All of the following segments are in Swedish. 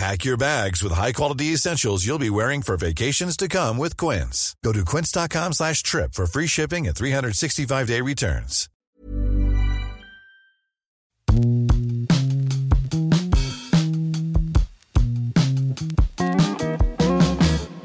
Pack your bags with high-quality essentials you'll be wearing for vacations to come with Quince. Go to quince.com slash trip for free shipping and 365-day returns.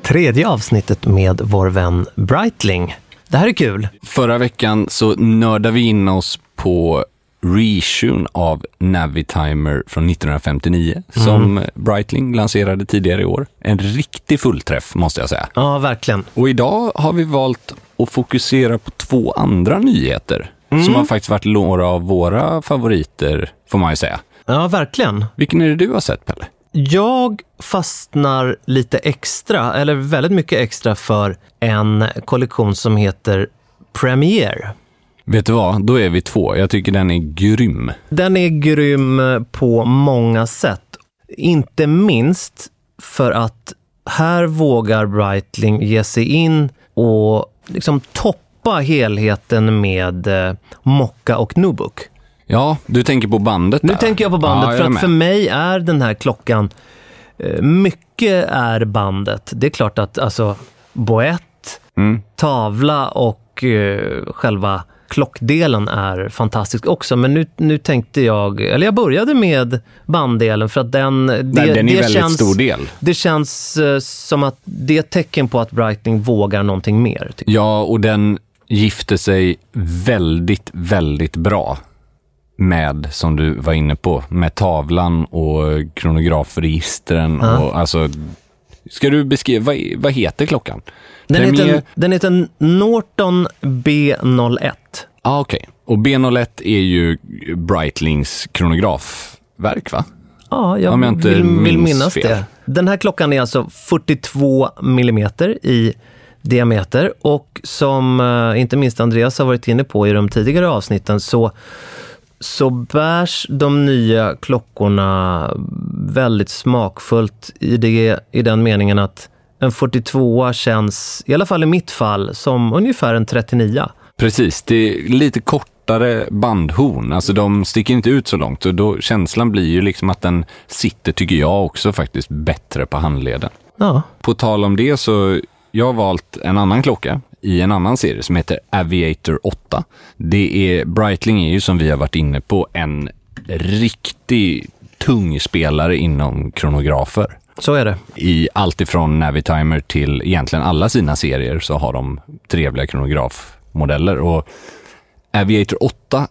Tredje avsnittet med vår vän Breitling. Det här är kul. Förra veckan så nördade vi in oss på reshun av Navitimer från 1959 som Breitling lanserade tidigare i år. En riktig fullträff måste jag säga. Ja, verkligen. Och idag har vi valt att fokusera på två andra nyheter som har faktiskt varit några av våra favoriter, får man ju säga. Ja, verkligen. Vilken är det du har sett, Pelle? Jag fastnar lite extra, eller väldigt mycket extra, för en kollektion som heter Premiere. Vet du vad? Då är vi två. Jag tycker den är grym. Den är grym på många sätt. Inte minst för att här vågar Breitling ge sig in och liksom toppa helheten med eh, Mocka och Nubuk. Ja, du tänker på bandet Nu där. tänker jag på bandet, Ja, jag för att för mig är den här klockan, eh, mycket är bandet. Det är klart att alltså boett, Mm. tavla och eh, själva klockdelen är fantastisk också. Men nu, nu tänkte jag, eller jag började med banddelen för att den... Det, Den, den är det väldigt känns, stor del. Det känns eh, som att det är ett tecken på att Breitling vågar någonting mer. Ja, och den gifte sig väldigt, väldigt bra med, som du var inne på, med tavlan och kronografregistren. Ja. Och, alltså, ska du beskriva, vad, vad heter klockan? Den Premier- heter, den heter Norton B01. Ah, Okej, och B01 är ju Breitlings kronografverk, va? Ja, jag jag vill, vill minnas fel. det. Den här klockan är alltså 42 millimeter i diameter och som eh, inte minst Andreas har varit inne på i de tidigare avsnitten så, så bärs de nya klockorna väldigt smakfullt i, det, i den meningen att en 42 känns, i alla fall i mitt fall, som ungefär en 39. Precis, det är lite kortare bandhorn. Alltså de sticker inte ut så långt och då känslan blir ju liksom att den sitter, tycker jag också faktiskt, bättre på handleden. Ja, På tal om det så, jag har valt en annan klocka i en annan serie som heter Aviator 8. Det är, Breitling är ju som vi har varit inne på en riktig tung spelare inom kronografer. så är det. I allt ifrån Navitimer till egentligen alla sina serier så har de trevliga kronografmodeller. Och Aviator 8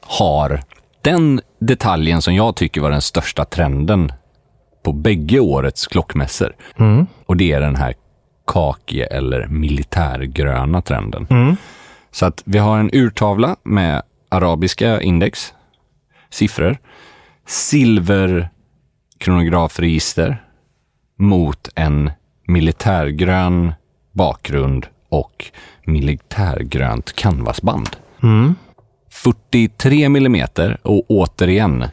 har den detaljen som jag tycker var den största trenden på bägge årets klockmässor. Och det är den här kaki eller militärgröna trenden. Så att vi har en urtavla med arabiska index, siffror, silver kronografregister mot en militärgrön bakgrund och militärgrönt canvasband. 43 millimeter och återigen,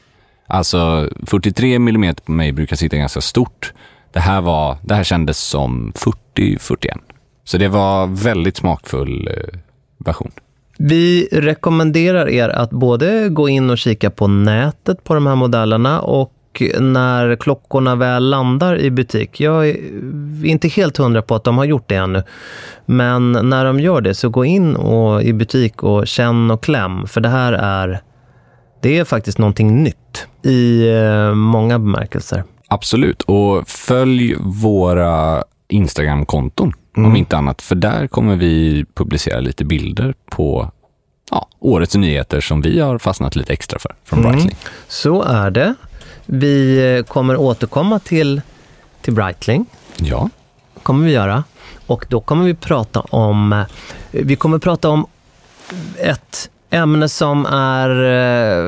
alltså 43 millimeter på mig brukar sitta ganska stort. Det här, var, det här kändes som 40-41. Så det var väldigt smakfull eh, version. Vi rekommenderar er att både gå in och kika på nätet på de här modellerna och när klockorna väl landar i butik. Jag är inte helt hundra på att de har gjort det ännu. Men när de gör det, så gå in och, i butik och känn och kläm. För det här är, det är faktiskt någonting nytt i eh, många bemärkelser. Absolut, och följ våra Instagram-konton om inte annat. För där kommer vi publicera lite bilder på ja, årets nyheter som vi har fastnat lite extra för från Breitling. Så är det. Vi eh, kommer återkomma till, till Breitling. Ja, kommer vi göra. Och då kommer vi prata om, eh, vi kommer prata om ett ämne som är,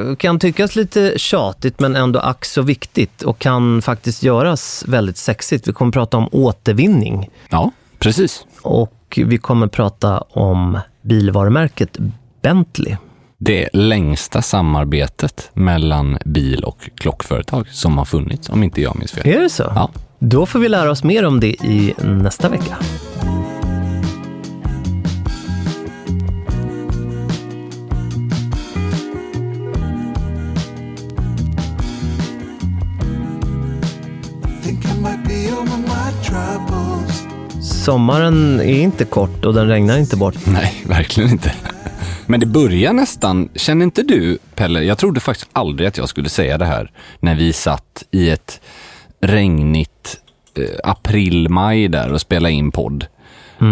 eh, kan tyckas lite tjatigt men ändå ack så viktigt och kan faktiskt göras väldigt sexigt. Vi kommer prata om återvinning ja precis. och vi kommer prata om bilvarumärket Bentley. Det längsta samarbetet mellan bil och klockföretag som har funnits, om inte jag minns fel. Är det så? Ja. Då får vi lära oss mer om det i nästa vecka. Sommaren är inte kort och den regnar inte bort. Nej, verkligen inte. Men det börjar nästan, känner inte du Pelle, jag trodde faktiskt aldrig att jag skulle säga det här när vi satt i ett regnigt eh, april-maj där och spelade in podd.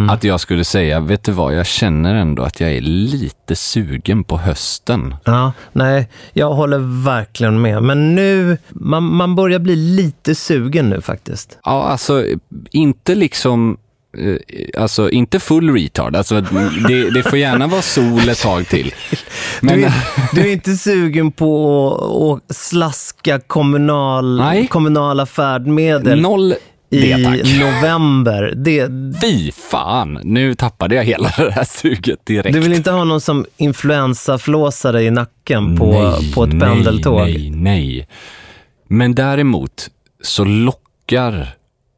Att jag skulle säga, vet du vad, jag känner ändå att jag är lite sugen på hösten. Ja, nej, jag håller verkligen med. Men nu, man, man börjar bli lite sugen nu faktiskt. Ja, alltså inte liksom, eh, alltså inte full retard. Alltså det, det får gärna vara sol ett tag till. Men, Du, är, du är inte sugen på att, att slaska kommunal, Nej. kommunala färdmedel noll i det tack. november. Det, Fy fan, nu tappade jag hela det här suget direkt. du vill inte ha någon som influensaflåsar dig i nacken på, nej, på ett nej, pendeltåg? Nej, nej. Men däremot så lockar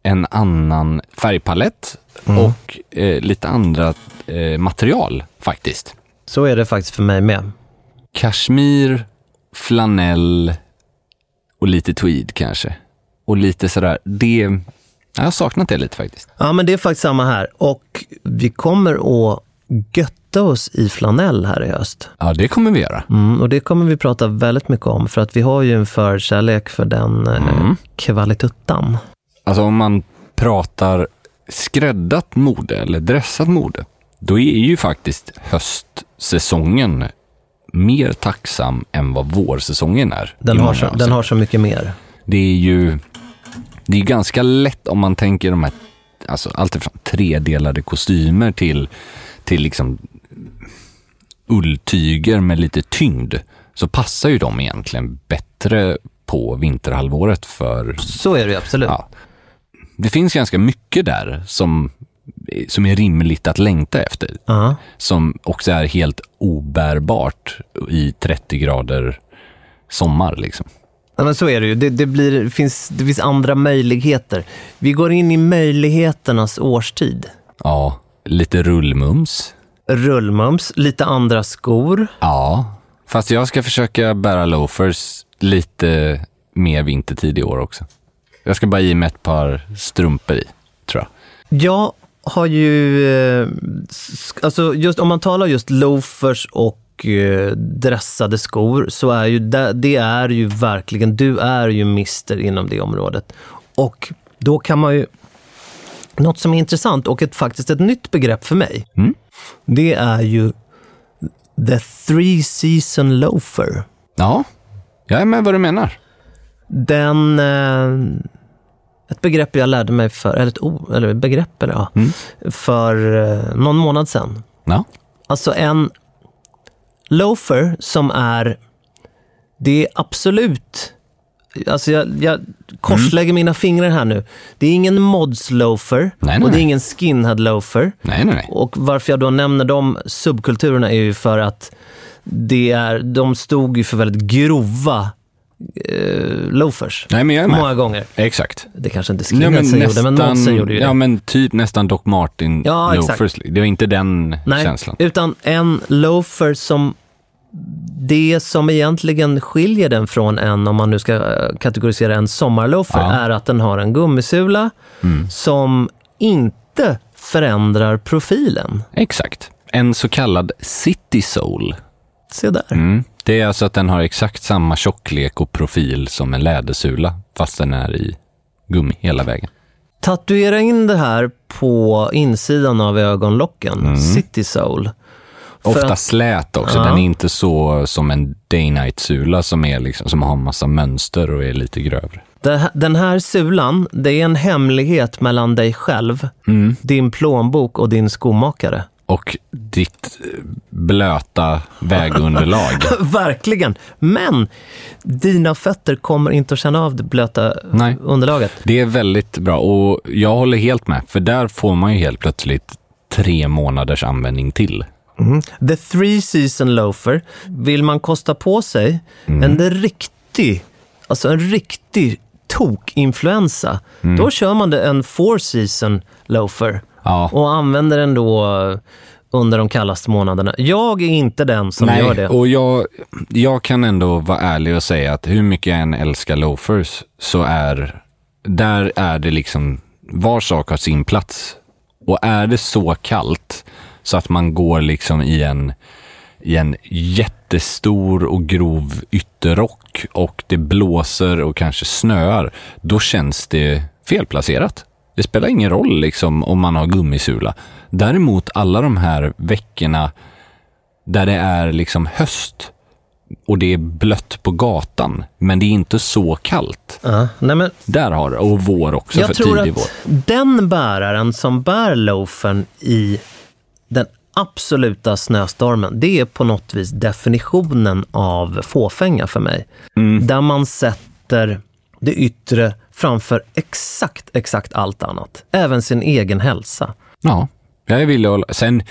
en annan färgpalett Mm. och eh, lite andra eh, material faktiskt. Så är det faktiskt för mig med. Kashmir, flanell och lite tweed kanske. Och lite sådär, det... Jag har saknat det lite faktiskt. Ja, men det är faktiskt samma här. Och vi kommer att götta oss i flanell här i höst. Ja, det kommer vi göra. Mm, och det kommer vi prata väldigt mycket om, för att vi har ju en förkärlek för den eh, kvalituttan. Alltså om man pratar skräddat mode eller dressat mode, då är ju faktiskt höstsäsongen mer tacksam än vad vårsäsongen är. Den har, så, den har så mycket mer. Det är ju det är ganska lätt om man tänker de här, alltså allt ifrån tredelade kostymer till, till liksom ulltyger med lite tyngd, så passar ju de egentligen bättre på vinterhalvåret för Så är det ju absolut. Ja. Det finns ganska mycket där som, som är rimligt att längta efter. Ja. Som också är helt obärbart i 30 grader sommar. Liksom. Ja, men så är det ju. Det, det, blir, finns, det finns andra möjligheter. Vi går in i möjligheternas årstid. Ja, lite rullmums. Rullmums, lite andra skor. Ja, fast jag ska försöka bära loafers lite mer vintertid i år också. Jag ska bara i mig ett par strumpor i, tror jag. Jag har ju, eh, alltså just om man talar just loafers och eh, dressade skor så är ju det, det är ju verkligen, du är ju mister inom det området. Och då kan man ju, något som är intressant och ett, faktiskt ett nytt begrepp för mig, Mm. det är ju the three season loafer. Ja, jag är med vad du menar. Den, eh, ett begrepp jag lärde mig för, eller ett ord, eller begrepp, eller ja, för eh, någon månad sedan. Ja, Alltså en loafer som är, det är absolut, alltså jag, jag korslägger mina fingrar här nu. Det är ingen mods loafer Nej, nej, och det är ingen skinhead loafer. nej. Och varför jag då nämner de subkulturerna är ju för att det är, de stod ju för väldigt grova eh, loafers. Nej, men jag är med. Många gånger. Exakt. Det kanske inte Skinheadsen gjorde, men Modsen gjorde ju det. ja, men typ nästan Doc Martin Ja, exakt. loafers. Det var inte den Nej, känslan. utan en loafer som det som egentligen skiljer den från en, om man nu ska eh, kategorisera en sommarloafer, Ja. är att den har en gummisula Mm. som inte förändrar profilen. Exakt. En så kallad city soul. Se där. Mm. Det är alltså att den har exakt samma tjocklek och profil som en lädersula, fast den är i gummi hela vägen. Tatuera in det här på insidan av ögonlocken, City Soul. Ofta att- slät också. Ja. Den är inte så som en day-night-sula som, är liksom, som har massa mönster och är lite grövre. Den här sulan, det är en hemlighet mellan dig själv, Mm. din plånbok och din skomakare. Och ditt blöta vägunderlag. Verkligen. Men dina fötter kommer inte att känna av det blöta Nej. underlaget. Det är väldigt bra och jag håller helt med, för där får man ju helt plötsligt tre månaders användning till. The three season loafer, vill man kosta på sig Mm. en riktig, alltså en riktig tokinfluensa, Mm. då kör man det en four season loafer Ja. och använder den då under de kallaste månaderna. Jag är inte den som gör det. och jag, jag kan ändå vara ärlig och säga att hur mycket jag än älskar loafers så är, där är det liksom, var sak har sin plats. Och är det så kallt så att man går liksom i en, i en jättestor och grov ytterrock och det blåser och kanske snöar, då känns det felplacerat. Det spelar ingen roll liksom om man har gummisula. Däremot alla de här veckorna där det är liksom höst och det är blött på gatan, men det är inte så kallt. Ja, nej men, Där har det, och vår också, jag för tror tidig att vår. den bäraren som bär loafern i den absoluta snöstormen, det är på något vis definitionen av fåfänga för mig. Mm. Där man sätter det yttre framför exakt, exakt allt annat. Även sin egen hälsa. Ja, jag är villig att. Sen,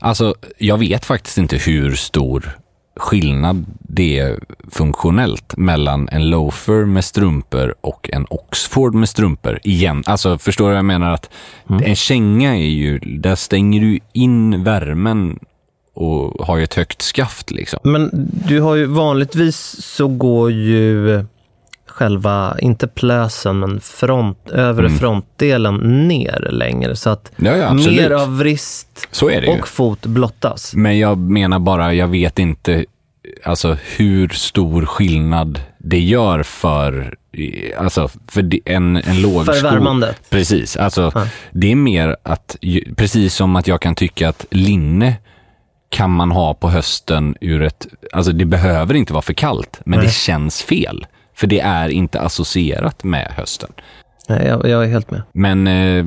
alltså, jag vet faktiskt inte hur stor skillnad det är funktionellt mellan en loafer med strumpor och en Oxford med strumpor. Igen, alltså förstår du vad jag menar? att En känga är ju, där stänger du in värmen och har ju ett högt skaft liksom. Men du har ju vanligtvis så går ju själva, inte plösen, men front, övre frontdelen ner längre. Så att Mm. Ja, ja, mer av vrist och fot blottas. Men jag menar bara, jag vet inte alltså, hur stor skillnad det gör för, alltså, för en, en låg För värmande. Precis, alltså, det är mer att, precis som att jag kan tycka att linne kan man ha på hösten ur ett, alltså det behöver inte vara för kallt, men det känns fel. För det är inte associerat med hösten. Nej, jag, jag är helt med. Men, eh,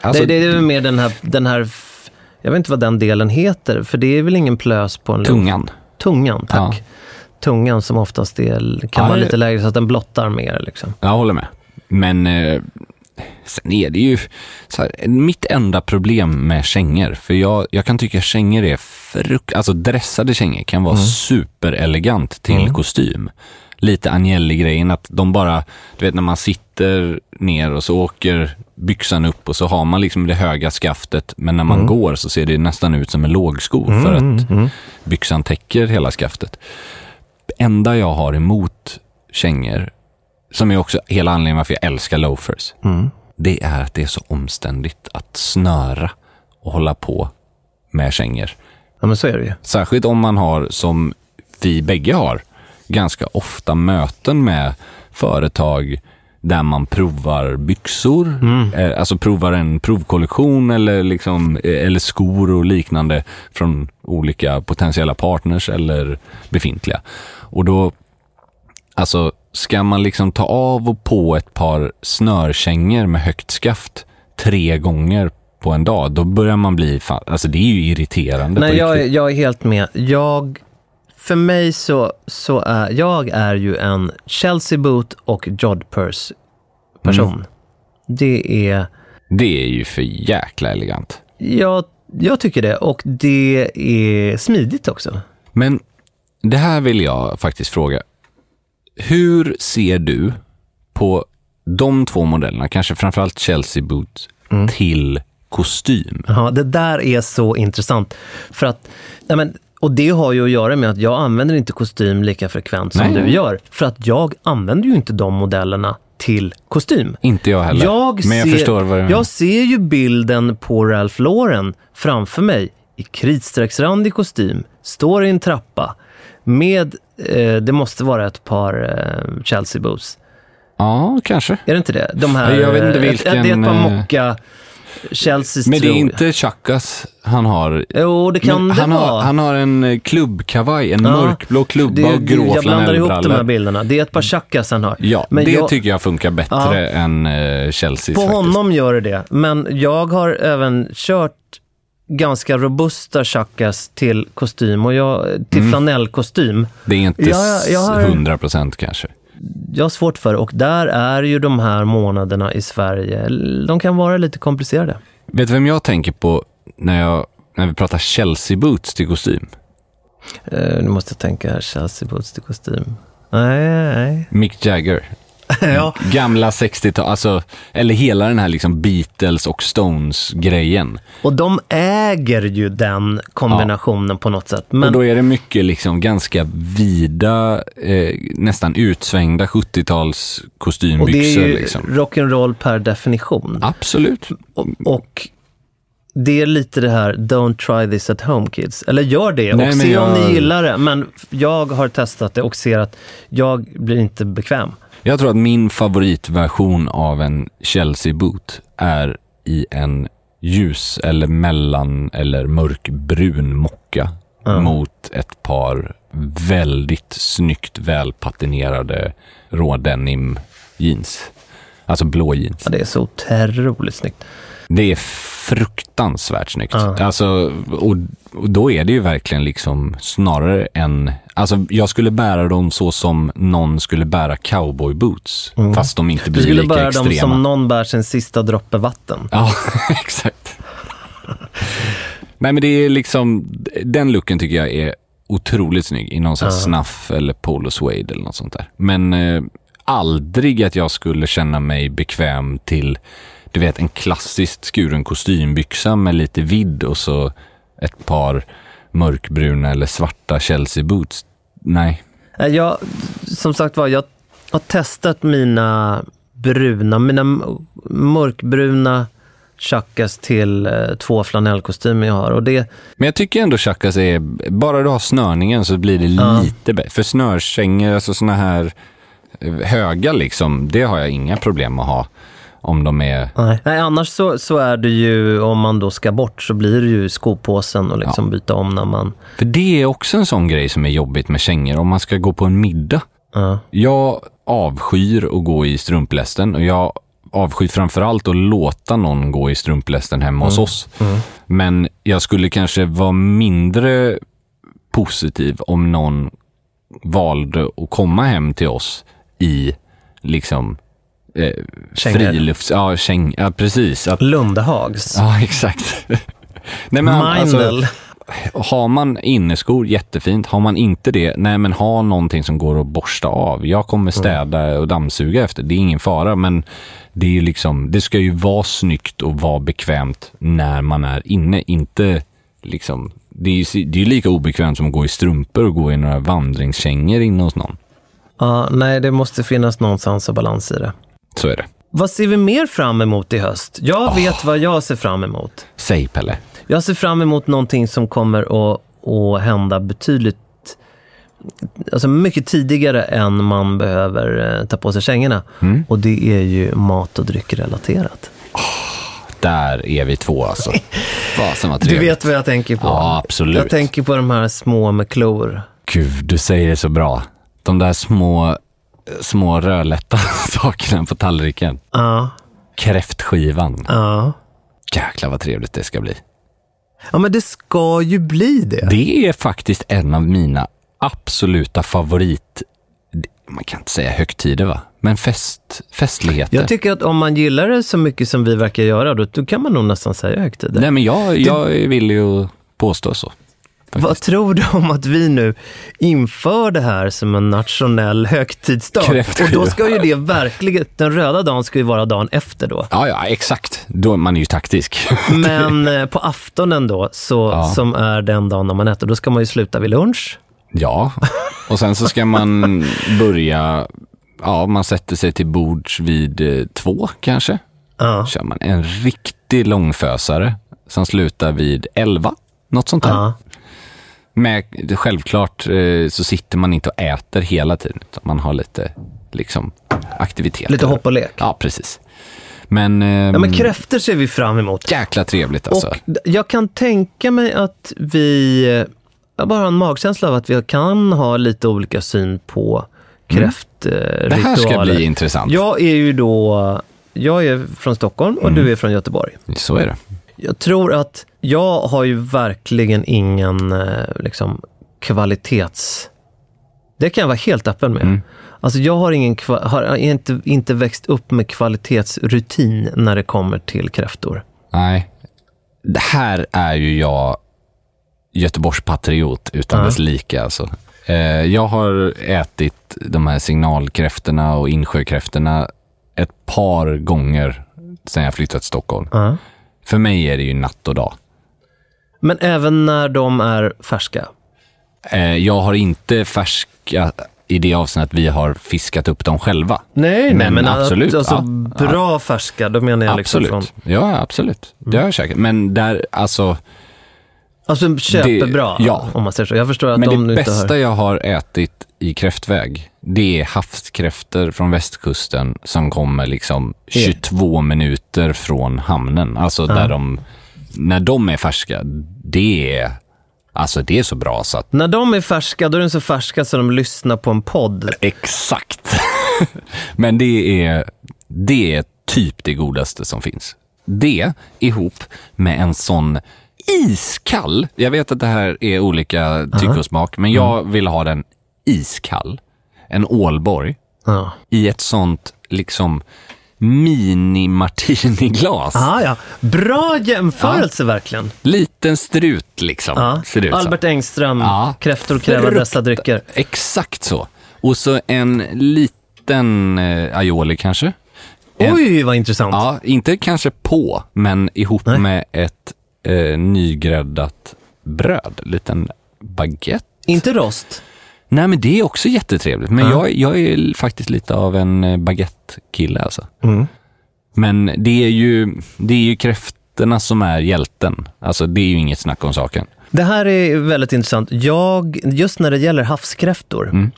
alltså, det, det är väl mer den här, den här, jag vet inte vad den delen heter, för det är väl ingen plös på en tungan. Tungan, tack. Ja. Tungan som oftast är, kan Ja, vara lite lägre så att den blottar mer. Liksom. Jag håller med. Men eh, sen är det ju så här, mitt enda problem med kängor, för jag, jag kan tycka kängor är fruk- alltså dressade kängor kan vara superelegant till kostym. Lite Agnelli-grejen att de bara, du vet när man sitter ner och så åker byxan upp och så har man liksom det höga skaftet, men när man går så ser det nästan ut som en lågsko för att byxan täcker hela skaftet. enda jag har emot kängor, som är också hela anledningen varför jag älskar loafers, det är att det är så omständigt att snöra och hålla på med kängor. Ja, men så är det ju. Särskilt om man har, som vi bägge har, ganska ofta möten med företag där man provar byxor, eh, alltså provar en provkollektion eller, liksom, eh, eller skor och liknande från olika potentiella partners eller befintliga. Och då, alltså ska man liksom ta av och på ett par snörkängor med högt skaft tre gånger på en dag, då börjar man bli, fan, alltså det är ju irriterande Nej, jag, jag är helt med. Jag, för mig så, så är jag är ju en Chelsea Boot och Jodpers person. Mm. Det är, Det är ju för jäkla elegant. jag, jag tycker det och det är smidigt också. Men det här vill jag faktiskt fråga. hur ser du på de två modellerna, kanske framförallt Chelsea Boot, Mm. till kostym? Ja, det där är så intressant. För att, ja, men, och det har ju att göra med att jag använder inte kostym lika frekvent som Nej. du gör. För att jag använder ju inte de modellerna till kostym. Inte jag heller. Jag, men jag ser, förstår vad du menar. jag ser ju bilden på Ralph Lauren framför mig i kritstrecksrandig kostym, står i en trappa med, eh, det måste vara ett par eh, Chelsea boots. Ja, kanske. Är det inte det? De här, Jag vet inte vilken, Det är ett par eh, mocka Chelseas Men det är inte Chakas han har. Jo, det kan Men det han, vara. har han har en eh, klubbkavaj, en Ja. mörkblå klubba Det- och grå Jag blandar ihop de här bilderna. Det är ett par chackas han har. Ja, Men det jag- tycker jag funkar bättre än uh, Chelseas På faktiskt. honom gör det det. Men jag har även kört ganska robusta chackas till kostym och jag, till Mm. flanellkostym. Det är inte Ja, jag har- 100 procent kanske. Jag har svårt för och där är ju de här månaderna i Sverige, de kan vara lite komplicerade. Vet du vem jag tänker på när, jag, när vi pratar Chelsea boots till kostym? Uh, nu måste jag tänka här, Chelsea boots till kostym. Nej, nej. Mick Jagger. ja. Gamla 60-tal, alltså, eller hela den här liksom Beatles och Stones-grejen. Och de äger ju den kombinationen på något sätt. Och Men då är det mycket liksom ganska vida, eh, nästan utsvängda 70-tals och kostymbyxor. det är ju liksom. rock'n'roll per definition. Absolut. Och, och det är lite det här, don't try this at home kids. Eller gör det Nej, och se om jag- ni gillar det. Men jag har testat det och ser att jag blir inte bekväm. Jag tror att min favoritversion av en Chelsea boot är i en ljus eller mellan eller mörkbrun mocka mot ett par väldigt snyggt välpatinerade rådenim jeans. Alltså blå jeans. Ja, det är så otroligt snyggt. Det är fruktansvärt snyggt. Alltså, och, och då är det ju verkligen liksom snarare en... Alltså jag skulle bära dem så som någon skulle bära cowboyboots. Fast de inte Du blir skulle lika bära extrema. dem som någon bär sin sista droppe vatten. Ja, exakt. Nej men det är liksom, den looken tycker jag är otroligt snygg i någon sån här snuff eller polo suede eller något sånt där. Men eh, aldrig att jag skulle känna mig bekväm till, du vet en klassiskt skuren kostymbyxa med lite vidd och så ett par mörkbruna eller svarta Chelsea boots. Nej. Jag, som sagt var, jag har testat mina bruna, mina mörkbruna chackas till eh, två flanellkostymer jag har. Och det, Men jag tycker ändå Chakas är, bara du har snörningen så blir det lite bättre. För snörkängor, alltså såna här eh, höga liksom, det har jag inga problem att ha. Om de är, nej. nej, annars så, så är det ju, om man då ska bort, så blir det ju skopåsen och liksom byta om när man... för det är också en sån grej som är jobbigt med kängor. Om man ska gå på en middag. Ja. Jag avskyr att gå i strumplästen och jag avskyr framförallt att låta någon gå i strumplästen hemma hos oss. Men jag skulle kanske vara mindre positiv om någon valde att komma hem till oss i liksom eh, frilufts... Ja, käng, ja, precis. Att, Lundehags. ja, exakt. Nej, men alltså, Mindel. har man inneskor, jättefint. Har man inte det, nej men ha någonting som går att borsta av. Jag kommer städa och dammsuga efter, det är ingen fara. Men det, är liksom, det ska ju vara snyggt och vara bekvämt när man är inne. Inte liksom, det är ju det är lika obekvämt som att gå i strumpor och gå i några vandringskängor inne hos någon. Ja, nej, det måste finnas någonstans och balans i det. Så är det. Vad ser vi mer fram emot i höst? Jag vet vad jag ser fram emot. Säg Pelle. Jag ser fram emot någonting som kommer att, att hända betydligt Alltså mycket tidigare än man behöver eh, ta på sig kängorna. Mm. Och det är ju mat och dryckrelaterat. Där är vi två alltså. Fasen vad Du trevligt. vet vad jag tänker på? Ja, absolut. Jag tänker på de här små med klor. Gud, du säger det så bra. De där små, små rödlätta sakerna på tallriken. Ja, Kräftskivan. ja. Jäklar vad trevligt det ska bli. Ja, men det ska ju bli det. Det är faktiskt en av mina absoluta favorit... Man kan inte säga högtider va? Men fest, festligheter. Jag tycker att om man gillar det så mycket som vi verkar göra, då, då kan man nog nästan säga högtider. Nej men jag, jag vill ju påstå så. Vad tror du om att vi nu inför det här som en nationell högtidsdag? Kräftskiva. Och då ska ju det verkligen, den röda dagen ska ju vara dagen efter då. Ja, ja, exakt. Då, man är ju taktisk. Men eh, på aftonen då, så, Ja. som är den dagen när man äter, då ska man ju sluta vid lunch. Ja, och sen så ska man börja, ja, man sätter sig till bords vid eh, två kanske. Ja. kör man en riktig långfösare som slutar vid 11, något sånt där. Ja. Med, självklart eh, så sitter man inte och äter hela tiden, utan man har lite liksom, aktivitet. Lite hopp och lek. Ja, precis. Men, ehm, Ja, men kräftor ser vi fram emot. jäkla trevligt alltså. Och jag kan tänka mig att vi, jag bara har en magkänsla av att vi kan ha lite olika syn på kräftritualer. Mm. det här ska bli intressant. Jag är ju då, jag är från Stockholm och Mm. du är från Göteborg. Så är det. Jag tror att jag har ju verkligen ingen eh, liksom, kvalitets... Det kan jag vara helt öppen med. Mm. Alltså jag har, ingen, har inte, inte växt upp med kvalitetsrutin när det kommer till kräftor. Nej. Det här är ju jag Göteborgspatriot utan Ja. dess like alltså. Eh, jag har ätit de här signalkräftorna och insjökräftorna ett par gånger sedan jag flyttat till Stockholm. Ja. För mig är det ju natt och dag. Men även när de är färska. Eh, jag har inte färska i det avseendet att vi har fiskat upp dem själva. Nej, Men men absolut, Alltså, ja. bra färska, då menar jag liksom Absolut. från... Ja, absolut. Det har jag säkert. Men där, alltså, Alltså köpebra, Det- ja. om man säger så. Jag förstår att Men de det bästa har... jag har ätit i kräftväg, det är havskräftor från västkusten som kommer liksom 22 minuter från hamnen. Alltså där de, när de är färska, det är, alltså det är så bra så att När de är färska, då är de så färska så de lyssnar på en podd. Exakt. Men det är, det är typ det godaste som finns. Det ihop med en sån iskall, jag vet att det här är olika tycke och smak, men jag vill ha den iskall. En ålborg Ja. i ett sånt liksom mini-martiniglas. Ah, ja. Bra jämförelse verkligen. Liten strut liksom. Ja. Ser ut som. Albert Engström, Ja. kräftor kräver dessa drycker. Exakt så. Och så en liten eh, aioli kanske. En, Oj, vad intressant. Ja, inte kanske på, men ihop Nej. med ett eh, nygräddat bröd. Liten baguette. Inte rost. Nej, men det är också jättetrevligt. Men Ja. jag, jag är faktiskt lite av en eh, baguette-kille alltså. Mm. Men det är, ju, det är ju kräftorna som är hjälten. Alltså det är ju inget snack om saken. Det här är väldigt intressant. Jag, just när det gäller havskräftor, Mm.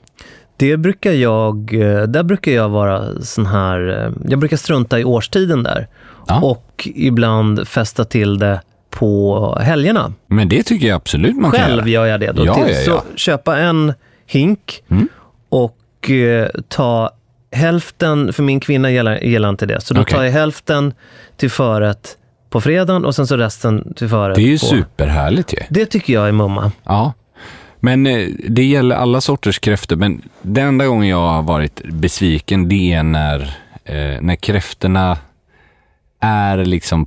det brukar jag, eh, där brukar jag vara sån här, eh, jag brukar strunta i årstiden där. Ja. Och ibland fästa till det på helgerna. Men det tycker jag absolut man kan Själv göra. gör jag det då. Ja, till, ja, ja. Så köpa en hink Mm. och eh, ta hälften, för min kvinna gillar, gillar inte det, så då Okej. tar jag hälften till förrätt på fredagen och sen så resten till förrätt Det är ju på... superhärligt ju. Det tycker jag är mumma. Ja, men eh, det gäller alla sorters kräftor. Men den enda gången jag har varit besviken, det är när, eh, när kräftorna är liksom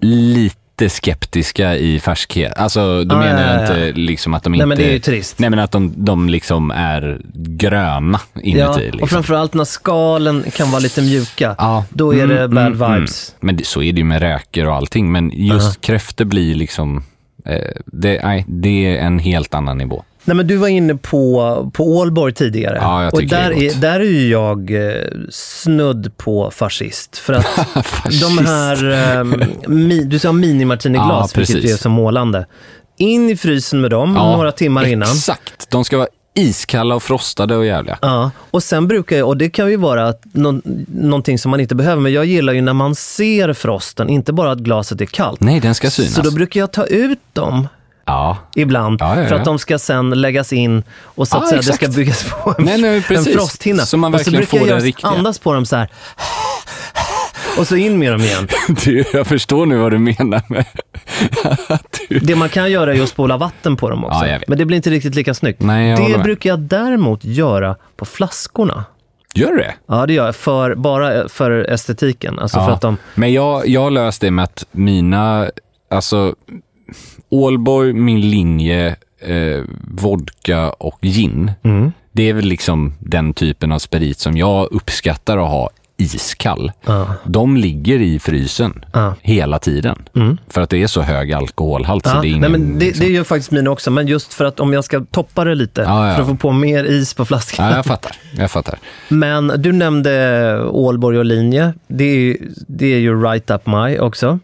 lite skeptiska i färskhet. Alltså, då Ah, menar ja, jag ja, ja. inte liksom att de Nej inte... men det är ju trist. Nej, men att de, de liksom är gröna inuti. Ja, liksom. och framförallt när skalen kan vara lite mjuka. Ja. Då är det Mm, bad mm, mm. vibes. Men det, så är det ju med räkor och allting. Men just Aha. kräftor blir liksom... Eh, det, nej, det är en helt annan nivå. Nej men du var inne på, på Ålborg tidigare. Ja, jag och där det är är, där är ju jag eh, snudd på fascist. För att de här, eh, mi, du sa Ja, mini-martiniglas, vilket precis. ju är så målande. In i frysen med dem Ja, några timmar innan. Exakt. De ska vara iskalla och frostade och jävliga. Ja, och sen brukar jag, och det kan ju vara att nå, någonting som man inte behöver, men jag gillar ju när man ser frosten, inte bara att glaset är kallt. Nej, den ska synas. Så då brukar jag ta ut dem Ja. ibland Ja, ja, ja. för att de ska sen läggas in och så att Ja, säga, det ska byggas på en, Nej, nej, en frosthinna. Så man och så verkligen brukar jag andas på dem så här. Och så in med dem igen. Du, jag förstår nu vad du menar med du... Det man kan göra är att spola vatten på dem också. Ja. Men det blir inte riktigt lika snyggt. Nej, det brukar jag däremot göra på flaskorna. Gör du det? Ja, det gör jag. För, bara för estetiken. Alltså för att de... Men jag, jag har löst det med att mina, alltså Ålborg, min linje eh, vodka och gin. Mm. Det är väl liksom den typen av sprit som jag uppskattar att ha iskall. Ja. De ligger i frysen Ja. hela tiden. För att det är så hög alkoholhalt. så Ja, det är ingen, nej, men det, liksom- det är ju faktiskt mina också, men just för att om jag ska toppa det lite, för att få på mer is på flaskan. Ja, jag fattar. Jag fattar. Men du nämnde Ålborg och linje. Det är, ju- det är ju right up my också.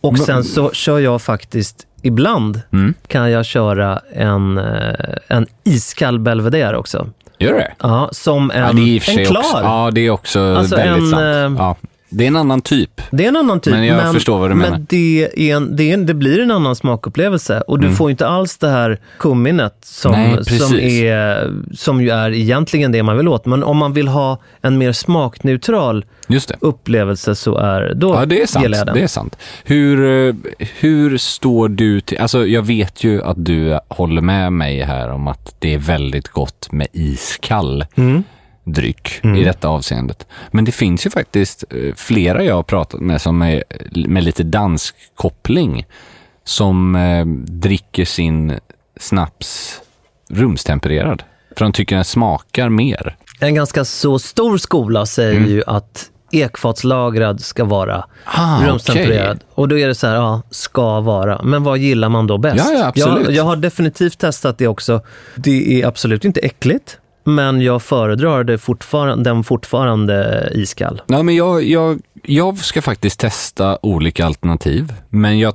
Och sen så kör jag faktiskt ibland Mm. kan jag köra en, eh, en iskall Belvedere också. Gör det? Ja, som en, Ja, det är en klar. Också, ja, det är också Alltså väldigt en, sant. eh, Ja, det är en annan typ. Det är en annan typ, Men jag förstår vad du menar. men det, är en, det, är en, det blir en annan smakupplevelse. Och du får inte alls det här kumminet som, Mm. Nej, som, är, som ju är egentligen det man vill åt. Men om man vill ha en mer smakneutral upplevelse så är, då Ja, det är sant. Det är sant. Hur, eh, hur står du till... Alltså, jag vet ju att du håller med mig här om att det är väldigt gott med iskall Mm. Dryck i detta avseendet. Men det finns ju faktiskt eh, flera jag har pratat med som är med lite dansk koppling som eh, dricker sin snaps rumstempererad. För de tycker den smakar mer. En ganska så stor skola säger ju att ekfatslagrad ska vara Mm. Ah, rumstempererad. Och då är det så här, ja, ska vara. Men vad gillar man då bäst? Ja, ja, absolut. Jag, jag har definitivt testat det också. Det är absolut inte äckligt, men jag föredrar det fortfarande, den fortfarande iskall. Ja, men jag, jag, jag ska faktiskt testa olika alternativ, men jag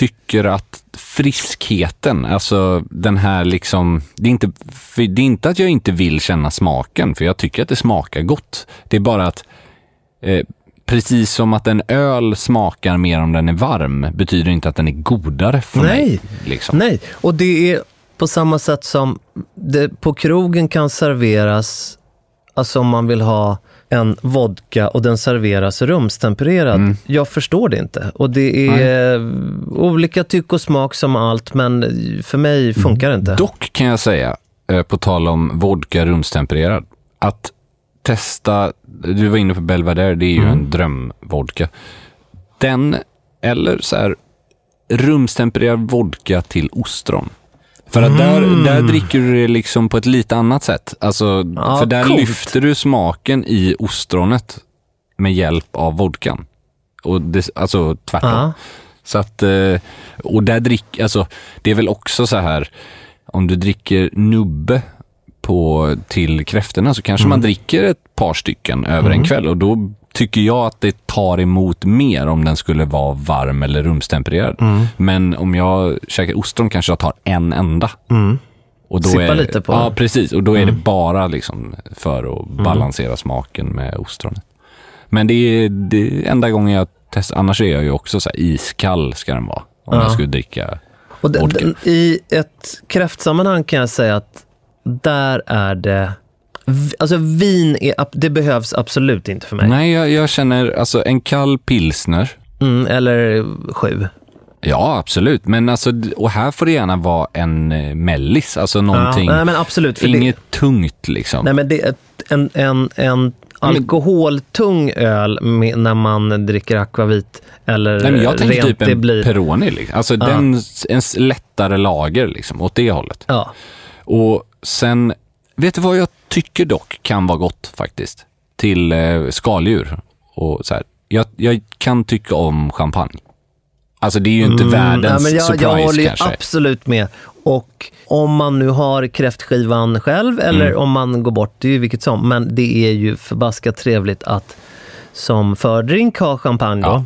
Tycker att friskheten, alltså den här liksom, det är, inte, det är inte att jag inte vill känna smaken, för jag tycker att det smakar gott. Det är bara att eh, precis som att en öl smakar mer om den är varm, betyder inte att den är godare för Nej. mig. Liksom. Nej, och det är på samma sätt som det på krogen kan serveras, alltså om man vill ha en vodka och den serveras rumstempererad. Mm. Jag förstår det inte. Och det är olika tyck och smak som allt, men för mig funkar det inte. Dock kan jag säga, eh, på tal om vodka rumstempererad, att testa, du var inne på Belvedere, det är ju Mm. en drömvodka. Den, eller så här, rumstempererad vodka till ostron. För att där, där dricker du det liksom på ett lite annat sätt. Alltså, Mm. Ja, för där coolt. lyfter du smaken i ostronet med hjälp av vodkan. Och det, alltså tvärtom. Ja. Så att, eh, och där drick, alltså det är väl också så här, om du dricker nubbe på, till kräftorna så kanske man dricker ett par stycken över en kväll och då tycker jag att det tar emot mer om den skulle vara varm eller rumstempererad. Men om jag käkar ostron kanske jag tar en enda. Och då Sippa är, lite på Ja, precis. Och då är det bara liksom för att balansera smaken med ostronet. Men det är, det är enda gången jag testa. Annars är jag ju också så här, iskall ska den vara. Om Ja. jag skulle dricka Och den, den, I ett kräftsammanhang kan jag säga att där är det... Alltså vin, är, det behövs absolut inte för mig. Nej, jag, jag känner alltså en kall pilsner. Mm, eller sju. Ja, absolut. Men alltså, och här får det gärna vara en eh, mellis, alltså någonting. Ja, nej, men absolut. Inget det, tungt liksom. nej, men det är en, en, en alkoholtung öl med, när man dricker akvavit eller Nej, men jag tänker typ en blir... Peroni. Liksom. Alltså Ja. den, en lättare lager liksom, åt det hållet. Ja. Och sen, vet du vad jag tycker dock kan vara gott faktiskt? Till eh, skaldjur och så här. Jag, jag kan tycka om champagne. Alltså det är ju inte världens Mm, men jag, surprise jag håller ju kanske. absolut med. Och om man nu har kräftskivan själv eller Mm. om man går bort, det är ju vilket som. Men det är ju förbaskat trevligt att som fördrink ha champagne då.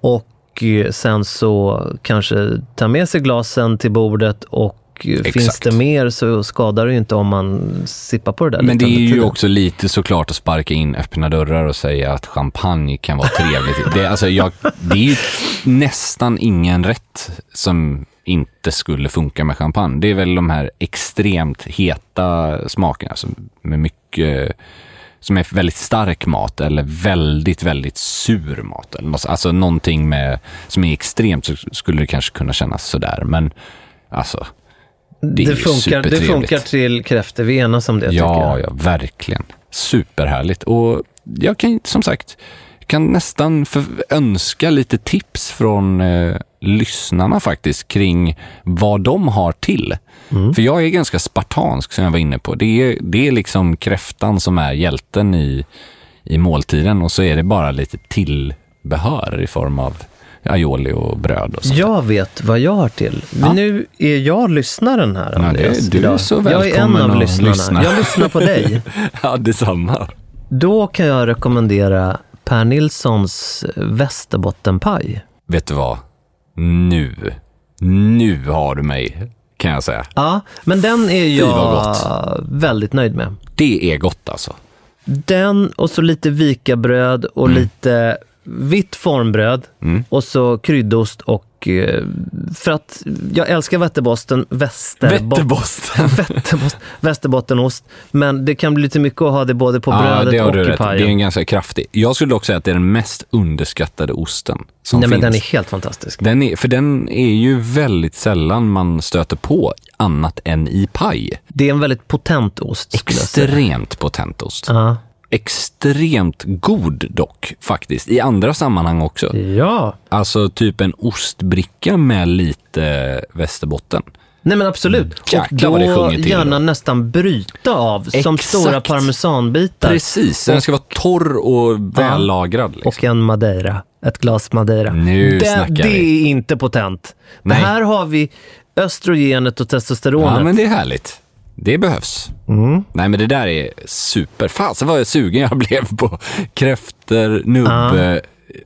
Och eh, sen så kanske ta med sig glasen till bordet och eh, finns Exakt. det mer så skadar det ju inte om man sippar på det där Men det är ju tiden. också lite såklart att sparka in öppna dörrar och säga att champagne kan vara trevligt. Det, är alltså jag, det är ju nästan ingen rätt som inte skulle funka med champagne. Det är väl de här extremt heta smakerna som med mycket som är väldigt stark mat eller väldigt, väldigt sur mat. Alltså någonting med, som är extremt så skulle det kanske kunna kännas sådär. Men alltså, det, det, funkar, det funkar till kräftor, vi enas om det tycker Ja, jag. ja, verkligen. Superhärligt. Och jag kan som sagt, kan nästan för, önska lite tips från eh, lyssnarna faktiskt kring vad de har till. Mm. För jag är ganska spartansk som jag var inne på. Det är, det är liksom kräftan som är hjälten i, i måltiden och så är det bara lite tillbehör i form av aioli och bröd och så. Jag vet vad jag har till. Men nu är jag lyssnaren här, Ja, Andreas. det, du är så jag är en välkommen av lyssnarna. lyssna. Jag lyssnar på dig. ja, detsamma. Då kan jag rekommendera Per Nilssons västerbottenpaj. Vet du vad? Nu, nu har du mig, kan jag säga. Ja, men den är jag väldigt nöjd med. Det är gott alltså. Den och så lite vikabröd och Mm. lite vitt formbröd och så kryddost och eh, för att jag älskar Västerbot- Vätterbosten. Västerbost, Västerbottenost, men det kan bli lite mycket att ha det både på Ja, brödet det har och i rätt. Det är pajen. en ganska kraftig. Jag skulle dock säga att det är den mest underskattade osten som Nej, men finns. den är helt fantastisk. Den är, för den är ju väldigt sällan man stöter på annat än i paj. Det är en väldigt potent ost. Extremt potent ost. Ja. Extremt god dock, faktiskt. I andra sammanhang också. ja. Alltså typ en ostbricka med lite västerbotten. Nej men absolut. och vad det då till gärna då. nästan bryta av som Exakt. stora parmesanbitar. Precis, den ska vara torr och vällagrad. Liksom. Och en madeira. Ett glas madeira. Nu det, snackar det vi. är inte potent. Nej. Det här har vi östrogenet och testosteronet. Ja, men det är härligt. Det behövs. Mm. Nej, men det där är super. Fasen vad jag sugen jag blev på kräftor, nubbe,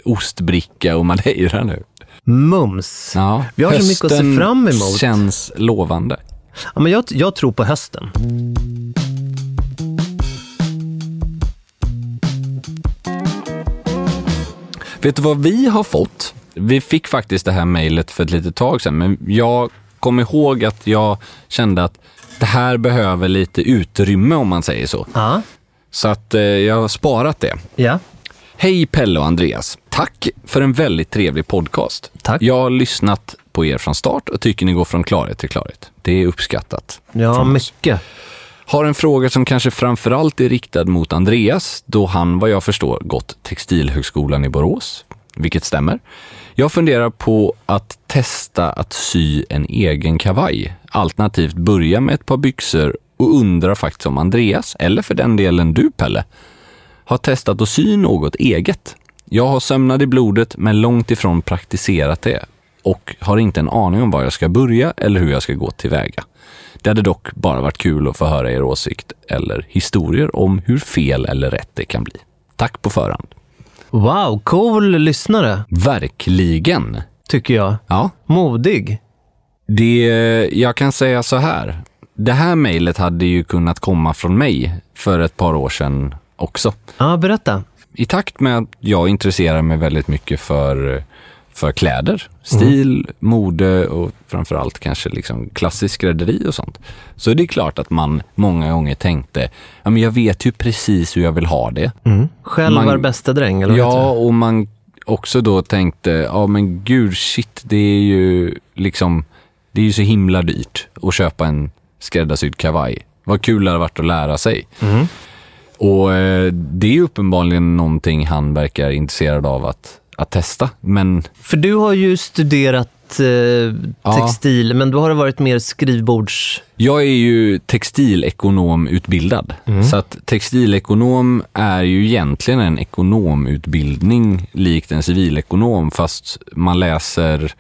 ostbricka och madeira nu. Mums. Ja, Vi har så mycket att se hösten fram emot. känns lovande. Ja, men jag, jag tror på hösten. Vet du vad vi har fått? Vi fick faktiskt det här mejlet för ett litet tag sedan, men jag kom ihåg att jag kände att det här behöver lite utrymme om man säger så. Ja. Så att eh, jag har sparat det. Ja. Hej Pelle och Andreas. Tack för en väldigt trevlig podcast. Tack. Jag har lyssnat på er från start och tycker ni går från klarhet till klarhet. Det är uppskattat. Ja, mycket. Har en fråga som kanske framförallt är riktad mot Andreas, då han vad jag förstår gått Textilhögskolan i Borås, vilket stämmer. Jag funderar på att testa att sy en egen kavaj, alternativt börja med ett par byxor och undrar faktiskt om Andreas, eller för den delen du Pelle, har testat att sy något eget. Jag har sömnad i blodet men långt ifrån praktiserat det och har inte en aning om var jag ska börja eller hur jag ska gå tillväga. Det hade dock bara varit kul att få höra er åsikt eller historier om hur fel eller rätt det kan bli. Tack på förhand. Wow, cool lyssnare, Verkligen. tycker jag. Ja, Modig. det, jag kan säga så här. Det här mejlet hade ju kunnat komma från mig för ett par år sedan också. Ja, berätta. i takt med att jag intresserar mig väldigt mycket för, för kläder, stil, mm. mode och framförallt kanske liksom klassisk skrädderi och sånt. Så är det klart att man många gånger tänkte, ja men jag vet ju precis hur jag vill ha det. Mm. Själv man, var bästa dräng, eller Ja, och man också då tänkte, ja men gud shit, det är ju liksom, det är ju så himla dyrt att köpa en skräddarsydd kavaj. Vad kul det hade varit att lära sig. Mm. Och eh, det är uppenbarligen någonting han verkar intresserad av att, att testa. Men... För du har ju studerat eh, textil, ja. men då har det varit mer skrivbords... Jag är ju textilekonomutbildad. Mm. Så att textilekonom är ju egentligen en ekonomutbildning likt en civilekonom, fast man läser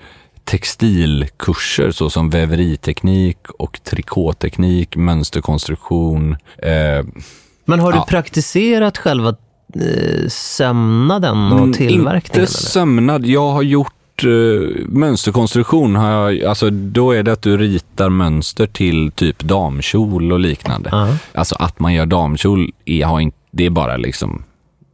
textilkurser såsom väveriteknik och trikåteknik, mönsterkonstruktion. Eh, men har du ja. praktiserat själva sömnaden och mm, tillverkningen? Inte sömnad. Jag har gjort eh, mönsterkonstruktion. Har jag, alltså, då är det att du ritar mönster till typ damkjol och liknande. Uh -huh. Alltså att man gör damkjol, är, har inte, det är bara liksom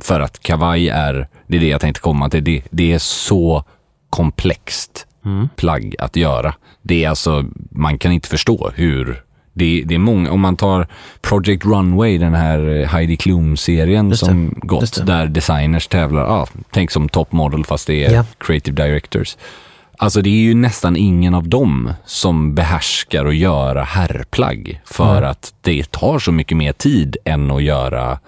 för att kavaj är, det är det jag tänkte komma till, det, det är så komplext mm. plagg att göra. Det är alltså, man kan inte förstå hur det, det är många, om man tar Project Runway, den här eh, Heidi Klum-serien som gått, där designers tävlar, ah, tänk som top model fast det är yeah. creative directors. Alltså det är ju nästan ingen av dem som behärskar att göra herrplagg för mm. att det tar så mycket mer tid än att göra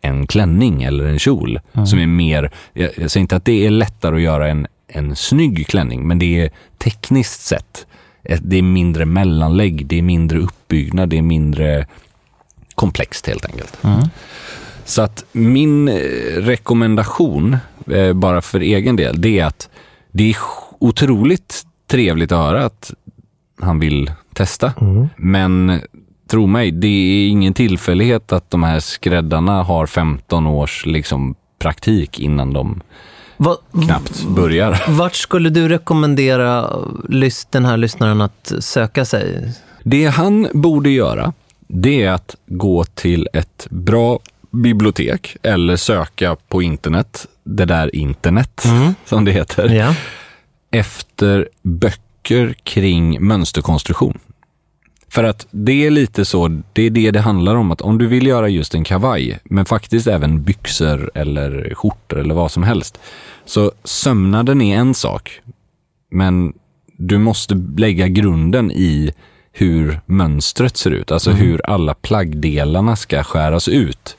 en klänning eller en kjol mm. som är mer, jag, jag säger inte att det är lättare att göra en, en snygg klänning, men det är tekniskt sett det är mindre mellanlägg, det är mindre uppbyggnad, det är mindre komplext helt enkelt. Mm. Så att min eh, rekommendation, eh, bara för egen del, det är att det är otroligt trevligt att höra att han vill testa. Mm. Men tro mig, det är ingen tillfällighet att de här skräddarna har 15 års liksom, praktik innan de Va, knappt börjar. Vart skulle du rekommendera den här lyssnaren att söka sig? Det han borde göra, det är att gå till ett bra bibliotek eller söka på internet, det där internet mm. som det heter, ja. efter böcker kring mönsterkonstruktion. För att det är lite så, det är det det handlar om, att om du vill göra just en kavaj, men faktiskt även byxor eller skjortor eller vad som helst. Så sömnaden är en sak, men du måste lägga grunden i hur mönstret ser ut, alltså mm. hur alla plaggdelarna ska skäras ut.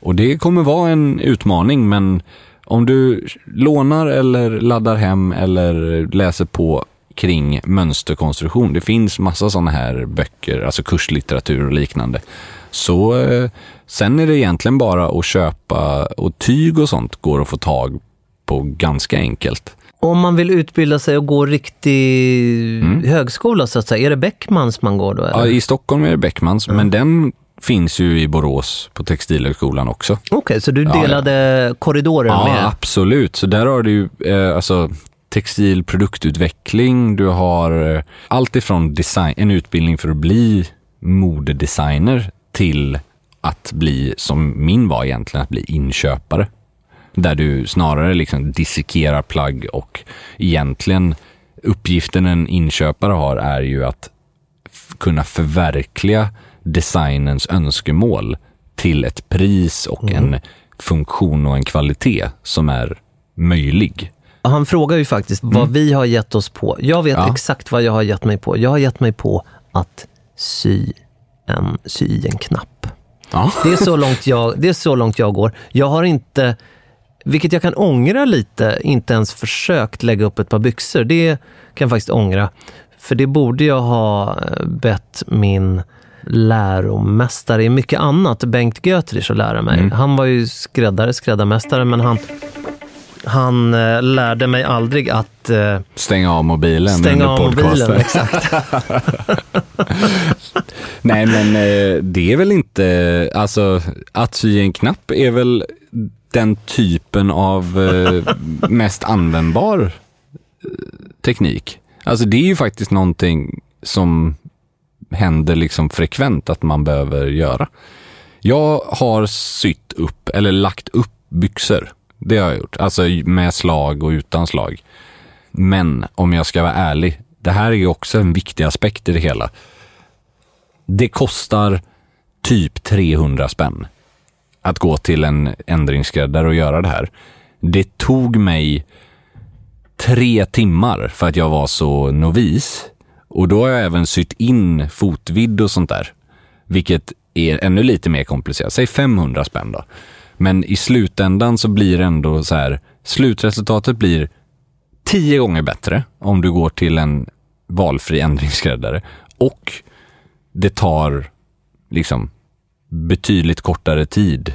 Och det kommer vara en utmaning, men om du lånar eller laddar hem eller läser på kring mönsterkonstruktion. Det finns massa sådana här böcker, alltså kurslitteratur och liknande. Så eh, sen är det egentligen bara att köpa och tyg och sånt går att få tag på ganska enkelt. Om man vill utbilda sig och gå riktig mm. högskola så att säga, är det Beckmans man går då? Eller? Ja, i Stockholm är det Beckmans, mm. men den finns ju i Borås på Textilhögskolan också. Okej, okay, så du delade ja, ja. korridorer ja, med? Ja, absolut. Så där har du ju, eh, alltså textil produktutveckling, du har eh, allt ifrån design, en utbildning för att bli modedesigner till att bli, som min var egentligen, att bli inköpare. Där du snarare liksom dissekerar plagg och egentligen uppgiften en inköpare har är ju att kunna förverkliga designens önskemål till ett pris och mm. en funktion och en kvalitet som är möjlig. Han frågar ju faktiskt mm. vad vi har gett oss på. Jag vet ja. exakt vad jag har gett mig på. Jag har gett mig på att sy en, sy en knapp. Ja. Det, är så långt jag, det är så långt jag går. Jag har inte, vilket jag kan ångra lite, inte ens försökt lägga upp ett par byxor. Det kan jag faktiskt ångra. För det borde jag ha eh, bett min läromästare i mycket annat, Bengt Götrich, att lära mig. Mm. Han var ju skräddare, skräddarmästare, men han han eh, lärde mig aldrig att... Eh, stänga av mobilen stänga av mobilen, exakt. Nej, men eh, det är väl inte... Alltså, att sy en knapp är väl den typen av eh, mest användbar eh, teknik. Alltså det är ju faktiskt någonting som händer liksom frekvent att man behöver göra. Jag har sytt upp, eller lagt upp byxor. Det har jag gjort. Alltså med slag och utan slag. Men om jag ska vara ärlig, det här är ju också en viktig aspekt i det hela. Det kostar typ 300 spänn att gå till en ändringsskräddare och göra det här. Det tog mig tre timmar för att jag var så novis. Och då har jag även sytt in fotvidd och sånt där. Vilket är ännu lite mer komplicerat. Säg 500 spänn då. Men i slutändan så blir ändå så här, slutresultatet blir tio gånger bättre om du går till en valfri ändringsskräddare. Och det tar liksom betydligt kortare tid.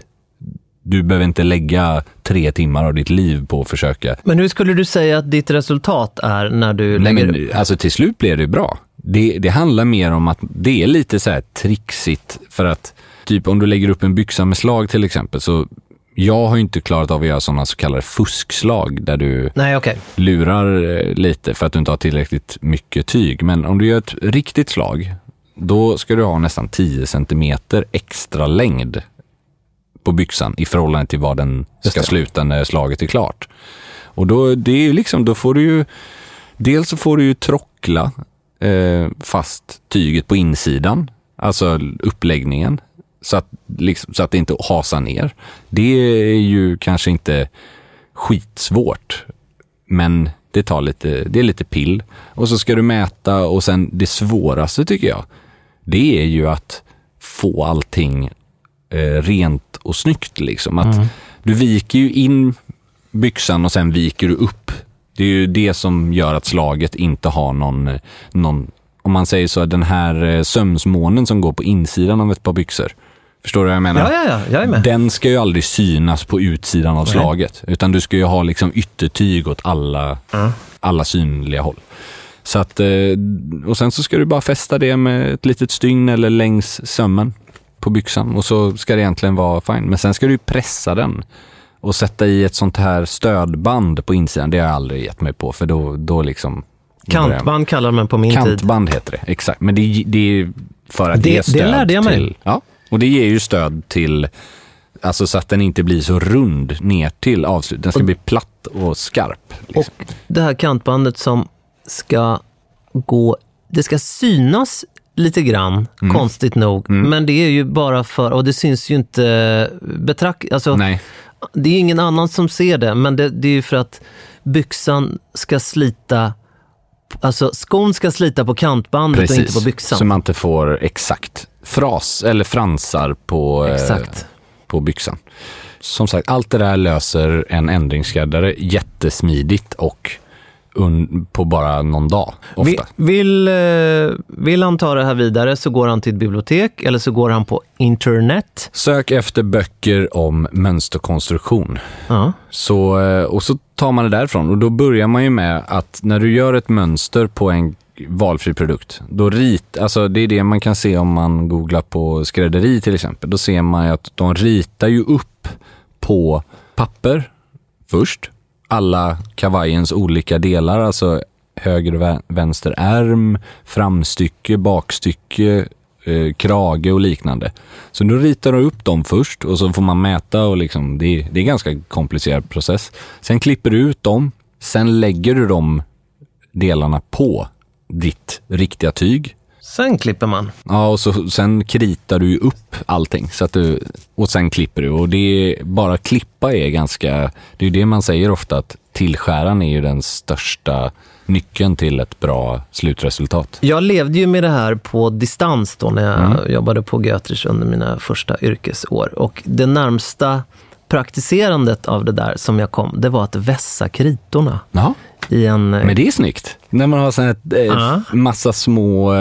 Du behöver inte lägga tre timmar av ditt liv på att försöka. Men hur skulle du säga att ditt resultat är när du Nej, lägger men, alltså till slut blir det bra. Det, det handlar mer om att det är lite så här trixigt för att typ om du lägger upp en byxa med slag till exempel så jag har ju inte klarat av att göra sådana så kallade fuskslag där du Nej, okej. lurar eh, lite för att du inte har tillräckligt mycket tyg. Men om du gör ett riktigt slag, då ska du ha nästan 10 centimeter extra längd på byxan i förhållande till vad den ska sluta när slaget är klart. Och då, det är liksom, då får du ju, dels så får du ju trockla eh, fast tyget på insidan, alltså uppläggningen, så att, liksom, så att det inte hasar ner. Det är ju kanske inte skitsvårt, men det tar lite, det är lite pill. Och så ska du mäta och sen det svåraste tycker jag, det är ju att få allting eh, rent och snyggt. Liksom. Att Mm. Du viker ju in byxan och sen viker du upp. Det är ju det som gör att slaget inte har någon, någon om man säger så, den här eh, sömsmånen som går på insidan av ett par byxor. Förstår du vad jag menar? Ja, ja, ja, jag. Den ska ju aldrig synas på utsidan av Nej. slaget. Utan du ska ju ha liksom yttertyg åt alla, alla synliga håll. Så att, eh, och sen så ska du bara fästa det med ett litet stygn eller längs sömmen på byxan och så ska det egentligen vara fine. Men sen ska du pressa den och sätta i ett sånt här stödband på insidan. Det har jag aldrig gett mig på för då, då liksom... Kantband kallar man på min tid. Kantband heter det, exakt. Men det, det är för att Det- ge det stöd lärde jag mig. till... Ja, och det ger ju stöd till, alltså så att den inte blir så rund ner till avslut. Den ska bli platt och skarp. Liksom. Och det här kantbandet som ska gå, det ska synas lite grann, Mm. konstigt nog. Men det är ju bara för, och det syns ju inte betrakt, alltså, Nej. Det är ingen annan som ser det, men det, det är ju för att byxan ska slita, alltså skon ska slita på kantbandet och inte på byxan. så man inte får exakt fras eller fransar på, eh, på byxan. Som sagt, allt det där löser en ändringsskräddare jättesmidigt och på bara någon dag ofta. Vill, eh, vill han ta det här vidare så går han till ett bibliotek eller så går han på internet. Sök efter böcker om mönsterkonstruktion. Ja. Så, eh, och så tar man det därifrån och då börjar man ju med att när du gör ett mönster på en valfri produkt, då rit, alltså det är det man kan se om man googlar på skrädderi till exempel. Då ser man att de ritar ju upp på papper först, alla kavajens olika delar, alltså höger och vänster ärm, framstycke, bakstycke, eh, krage och liknande. Så då ritar du upp dem först och så får man mäta och liksom, det, är, det är en ganska komplicerad process. Sen klipper du ut dem, sen lägger du de delarna på ditt riktiga tyg. Sen klipper man. Ja, och så, sen kritar du ju upp allting så att du, och sen klipper du. Och det bara klippa är ganska, det är det man säger ofta att tillskäran är ju den största nyckeln till ett bra slutresultat. Jag levde ju med det här på distans då när jag Mm. jobbade på Götrich under mina första yrkesår. Och det närmsta praktiserandet av det där som jag kom, det var att vässa kritorna. Ja, I en, men det är snyggt. När man har sån här, eh, Ja. massa små... Eh,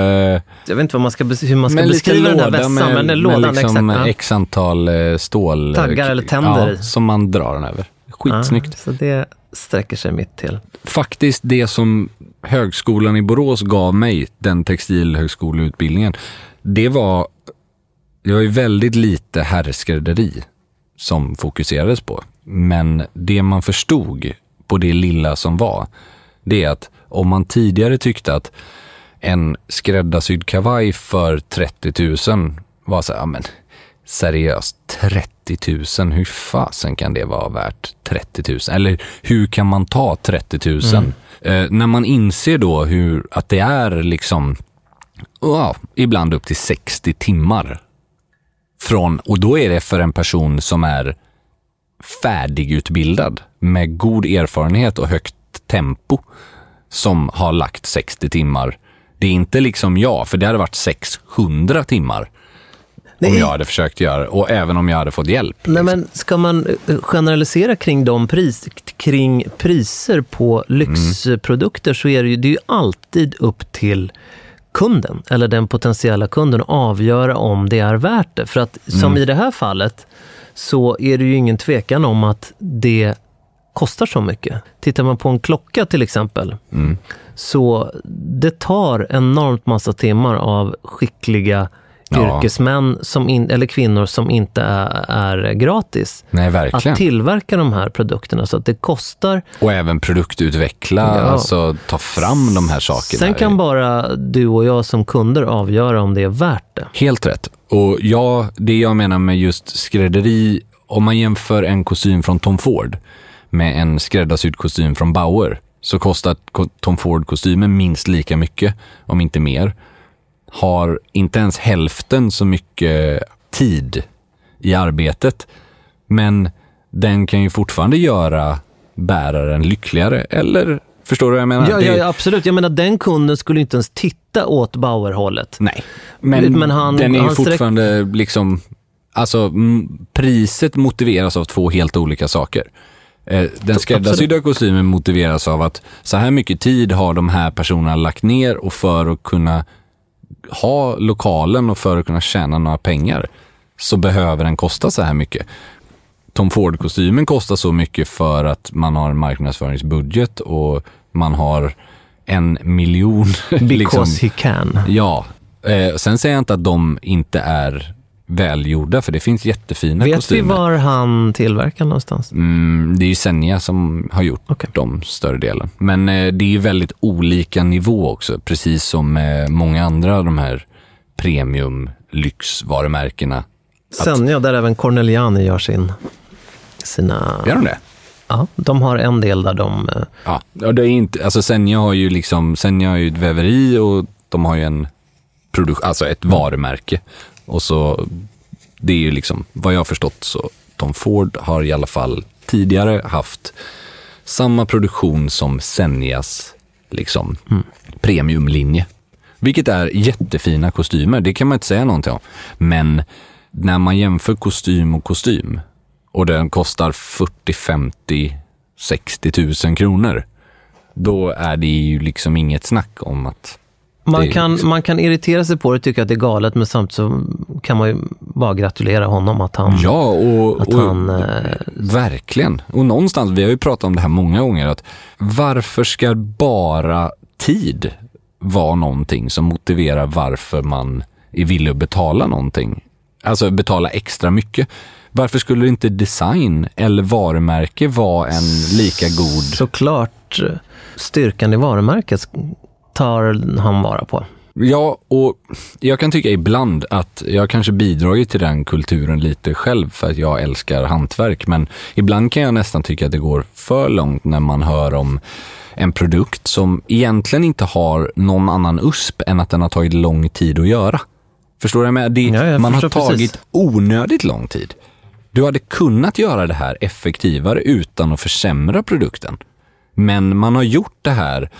jag vet inte vad man ska, hur man ska med beskriva den här vässan, med, men med lådan liksom exakt. x antal eh, stål... Taggar eller tänder. Ja, som man drar den över. Skitsnyggt. Ja, så det sträcker sig mitt till. faktiskt det som högskolan i Borås gav mig, den textilhögskoleutbildningen, det var, det var ju väldigt lite herrskrädderi som fokuserades på. Men det man förstod på det lilla som var, det är att om man tidigare tyckte att en skräddarsydd kavaj för 30 000 var så här, ja men seriöst, 30 000, hur fasen kan det vara värt 30 000? Eller hur kan man ta 30 000? Mm. Eh, när man inser då hur, att det är liksom, wow, ibland upp till 60 timmar. Från, och då är det för en person som är färdigutbildad med god erfarenhet och högt tempo som har lagt 60 timmar. Det är inte liksom jag, för det hade varit 600 timmar om Nej. jag hade försökt göra och även om jag hade fått hjälp. Nej, men ska man eh, generalisera kring, de pris, kring priser på lyxprodukter så är det ju, det är ju alltid upp till kunden eller den potentiella kunden att avgöra om det är värt det. För att som Mm. i det här fallet så är det ju ingen tvekan om att det kostar så mycket. Tittar man på en klocka till exempel Mm. så det tar enormt massa timmar av skickliga Ja. yrkesmän som in, eller kvinnor som inte är, är gratis. Nej, verkligen. Att tillverka de här produkterna så att det kostar. Och även produktutveckla, Ja. alltså ta fram de här sakerna. Sen kan bara du och jag som kunder avgöra om det är värt det. Helt rätt. Och ja, det jag menar med just skrädderi, om man jämför en kostym från Tom Ford med en skräddarsydd kostym från Bauer, så kostar ko- Tom Ford-kostymen minst lika mycket, om inte mer. Har inte ens hälften så mycket tid i arbetet, men den kan ju fortfarande göra bäraren lyckligare, eller förstår du vad jag menar? Ja, ja, absolut. Jag menar, den kunden skulle inte ens titta åt Bauer-hållet. Nej, men, Men han- den är ju han sträck- fortfarande liksom, alltså priset motiveras av två helt olika saker. Eh, Den skräddarsydda kostymen motiveras av att så här mycket tid har de här personerna lagt ner och för att kunna ha lokalen och för att kunna tjäna några pengar så behöver den kosta så här mycket. Tom Ford-kostymen kostar så mycket för att man har en marknadsföringsbudget och man har en miljon. Because liksom, he can. Ja. Eh, sen säger jag inte att de inte är välgjorda, för det finns jättefina Vet kostymer. vi var han tillverkar någonstans? Mm, det är ju Senja som har gjort Okej. de större delen. Men eh, det är ju väldigt olika nivå också, precis som med många andra av de här premium lyxvarumärkena. Sen, ja, där även Corneliani gör sin, sina... Gör de det? Ja, de har en del där de... eh, Ja, ja det är inte, alltså Senja har ju liksom, Senja har ju ett väveri och de har ju en produkt, alltså ett varumärke. Och så, det är ju liksom, vad jag har förstått så, Tom Ford har i alla fall tidigare haft samma produktion som Senjas liksom premiumlinje. Vilket är jättefina kostymer, det kan man inte säga någonting om. Men när man jämför kostym och kostym och den kostar 40, 50, 60 000 kronor. Då är det ju liksom inget snack om att man kan, liksom- man kan irritera sig på det och tycka att det är galet, men samtidigt så kan man ju bara gratulera honom att han... Ja, och, Att och han, eh, verkligen. Och någonstans, vi har ju pratat om det här många gånger, att varför ska bara tid vara någonting som motiverar varför man är villig att betala någonting? Alltså betala extra mycket. Varför skulle inte design eller varumärke vara en lika god... Såklart, eh, styrkan i varumärket tar han vara på. Ja, och jag kan tycka ibland att jag kanske bidragit till den kulturen lite själv för att jag älskar hantverk. Men ibland kan jag nästan tycka att det går för långt när man hör om en produkt som egentligen inte har någon annan USP än att den har tagit lång tid att göra. Förstår du? vad jag menar? Det, Ja, jag man har tagit precis. onödigt lång tid. Du hade kunnat göra det här effektivare utan att försämra produkten. Men man har gjort det här,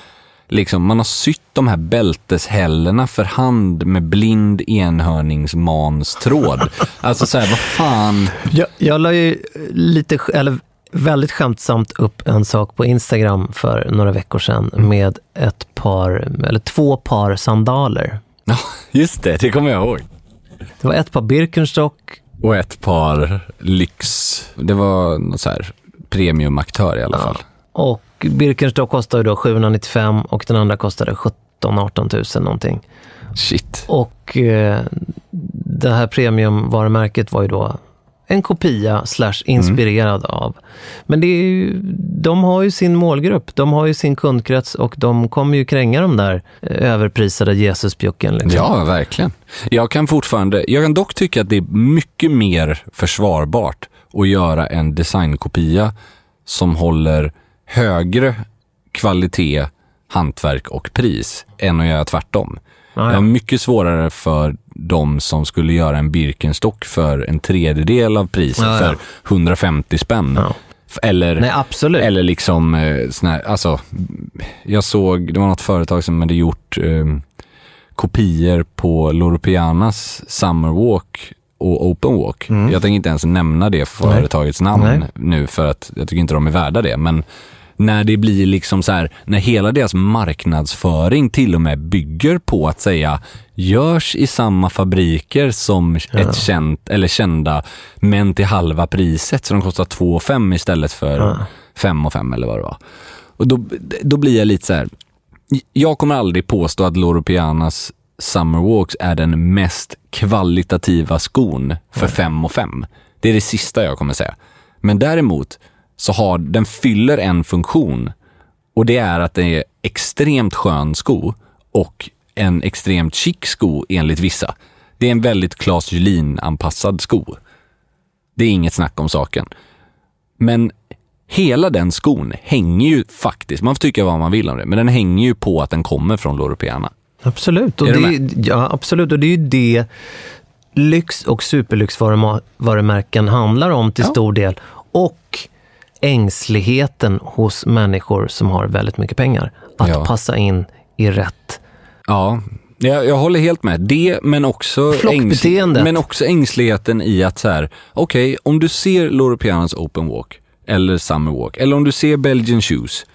liksom, man har sytt de här bälteshällorna för hand med blind enhörningsmanstråd. alltså så här, vad fan. Jag, jag la ju lite, eller väldigt skämtsamt upp en sak på Instagram för några veckor sedan med ett par, eller två par sandaler. Ja, just det, det kommer jag ihåg. Det var ett par Birkenstock Och ett par lyx, det var någon så här premiumaktör i alla fall. och Birkenstock kostade då 795 och den andra kostade 17 18 000 någonting. Shit. Och eh, det här premiumvarumärket var ju då en kopia slash inspirerad av. Men det är ju, de har ju sin målgrupp, de har ju sin kundkrets och de kommer ju kränga de där eh, överprisade Jesusbjucken. Liksom. Ja, verkligen. Jag kan fortfarande, jag kan dock tycka att det är mycket mer försvarbart att göra en designkopia som håller högre kvalitet, hantverk och pris än att göra tvärtom. Ah, ja. Det är mycket svårare för de som skulle göra en Birkenstock för en tredjedel av priset, ja. för 150 spänn. F- Eller, Nej, absolut. eller liksom, eh, sån här, alltså, jag såg, det var något företag som hade gjort eh, kopior på Loro Pianas Summer Walk och Open Walk. Jag tänker inte ens nämna det Mm. Nej. företagets namn Nej. nu för att jag tycker inte de är värda det. Men när det blir liksom så här, när hela deras marknadsföring till och med bygger på att säga görs i samma fabriker som ett känt, eller kända, men till halva priset. Så de kostar 2 5 istället för 5 och 5 eller vad det var. Och då, då blir jag lite så här, jag kommer aldrig påstå att Loro Pianas Summer Walks är den mest kvalitativa skon för 5 och 5. Det är det sista jag kommer säga. Men däremot så har den fyller en funktion och det är att det är extremt skön sko och en extremt chic sko enligt vissa. Det är en väldigt Clas Julin-anpassad sko. Det är inget snack om saken. Men hela den skon hänger ju faktiskt, man får tycka vad man vill om det, men den hänger ju på att den kommer från Loro Piana. Absolut. Och Är det, ja, absolut. Och det är ju det lyx och superlyxvarumärken handlar om till Ja. stor del. Och ängsligheten hos människor som har väldigt mycket pengar. Att Ja. passa in i rätt. Ja, jag, jag håller helt med. Det, men också, men också ängsligheten i att så här, okej, om du ser Loro Pianas Open Walk eller Summer Walk, eller om du ser Belgian Shoes.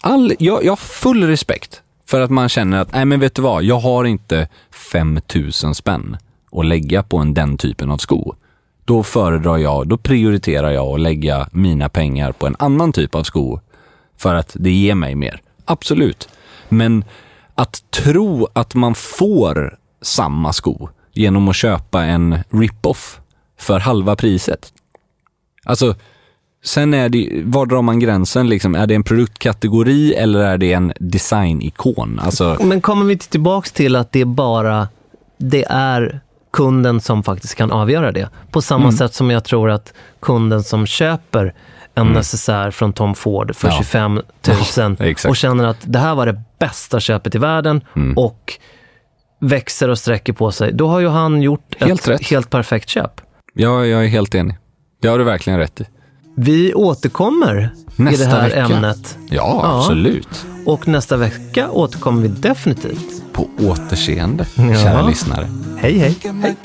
All, jag, jag har full respekt för att man känner att, nej men vet du vad, jag har inte 5000 spänn att lägga på en den typen av sko. Då föredrar jag, då prioriterar jag att lägga mina pengar på en annan typ av sko för att det ger mig mer. Absolut. Men att tro att man får samma sko genom att köpa en rip-off för halva priset. Alltså, sen är det, var drar man gränsen liksom? Är det en produktkategori eller är det en designikon? Alltså, Men kommer vi tillbaks till att det är bara det är kunden som faktiskt kan avgöra det. På samma Mm. sätt som jag tror att kunden som köper en necessär från Tom Ford för Ja. 25 000 Ja, och känner att det här var det bästa köpet i världen Mm. och växer och sträcker på sig. Då har ju han gjort Helt ett rätt. helt perfekt köp. ja, jag är helt enig. Det har du verkligen rätt i. Vi återkommer i Nästa det här vecka. ämnet. Ja, Ja. absolut. Och nästa vecka återkommer vi definitivt. På återseende, Ja. kära lyssnare. Hej hej! I might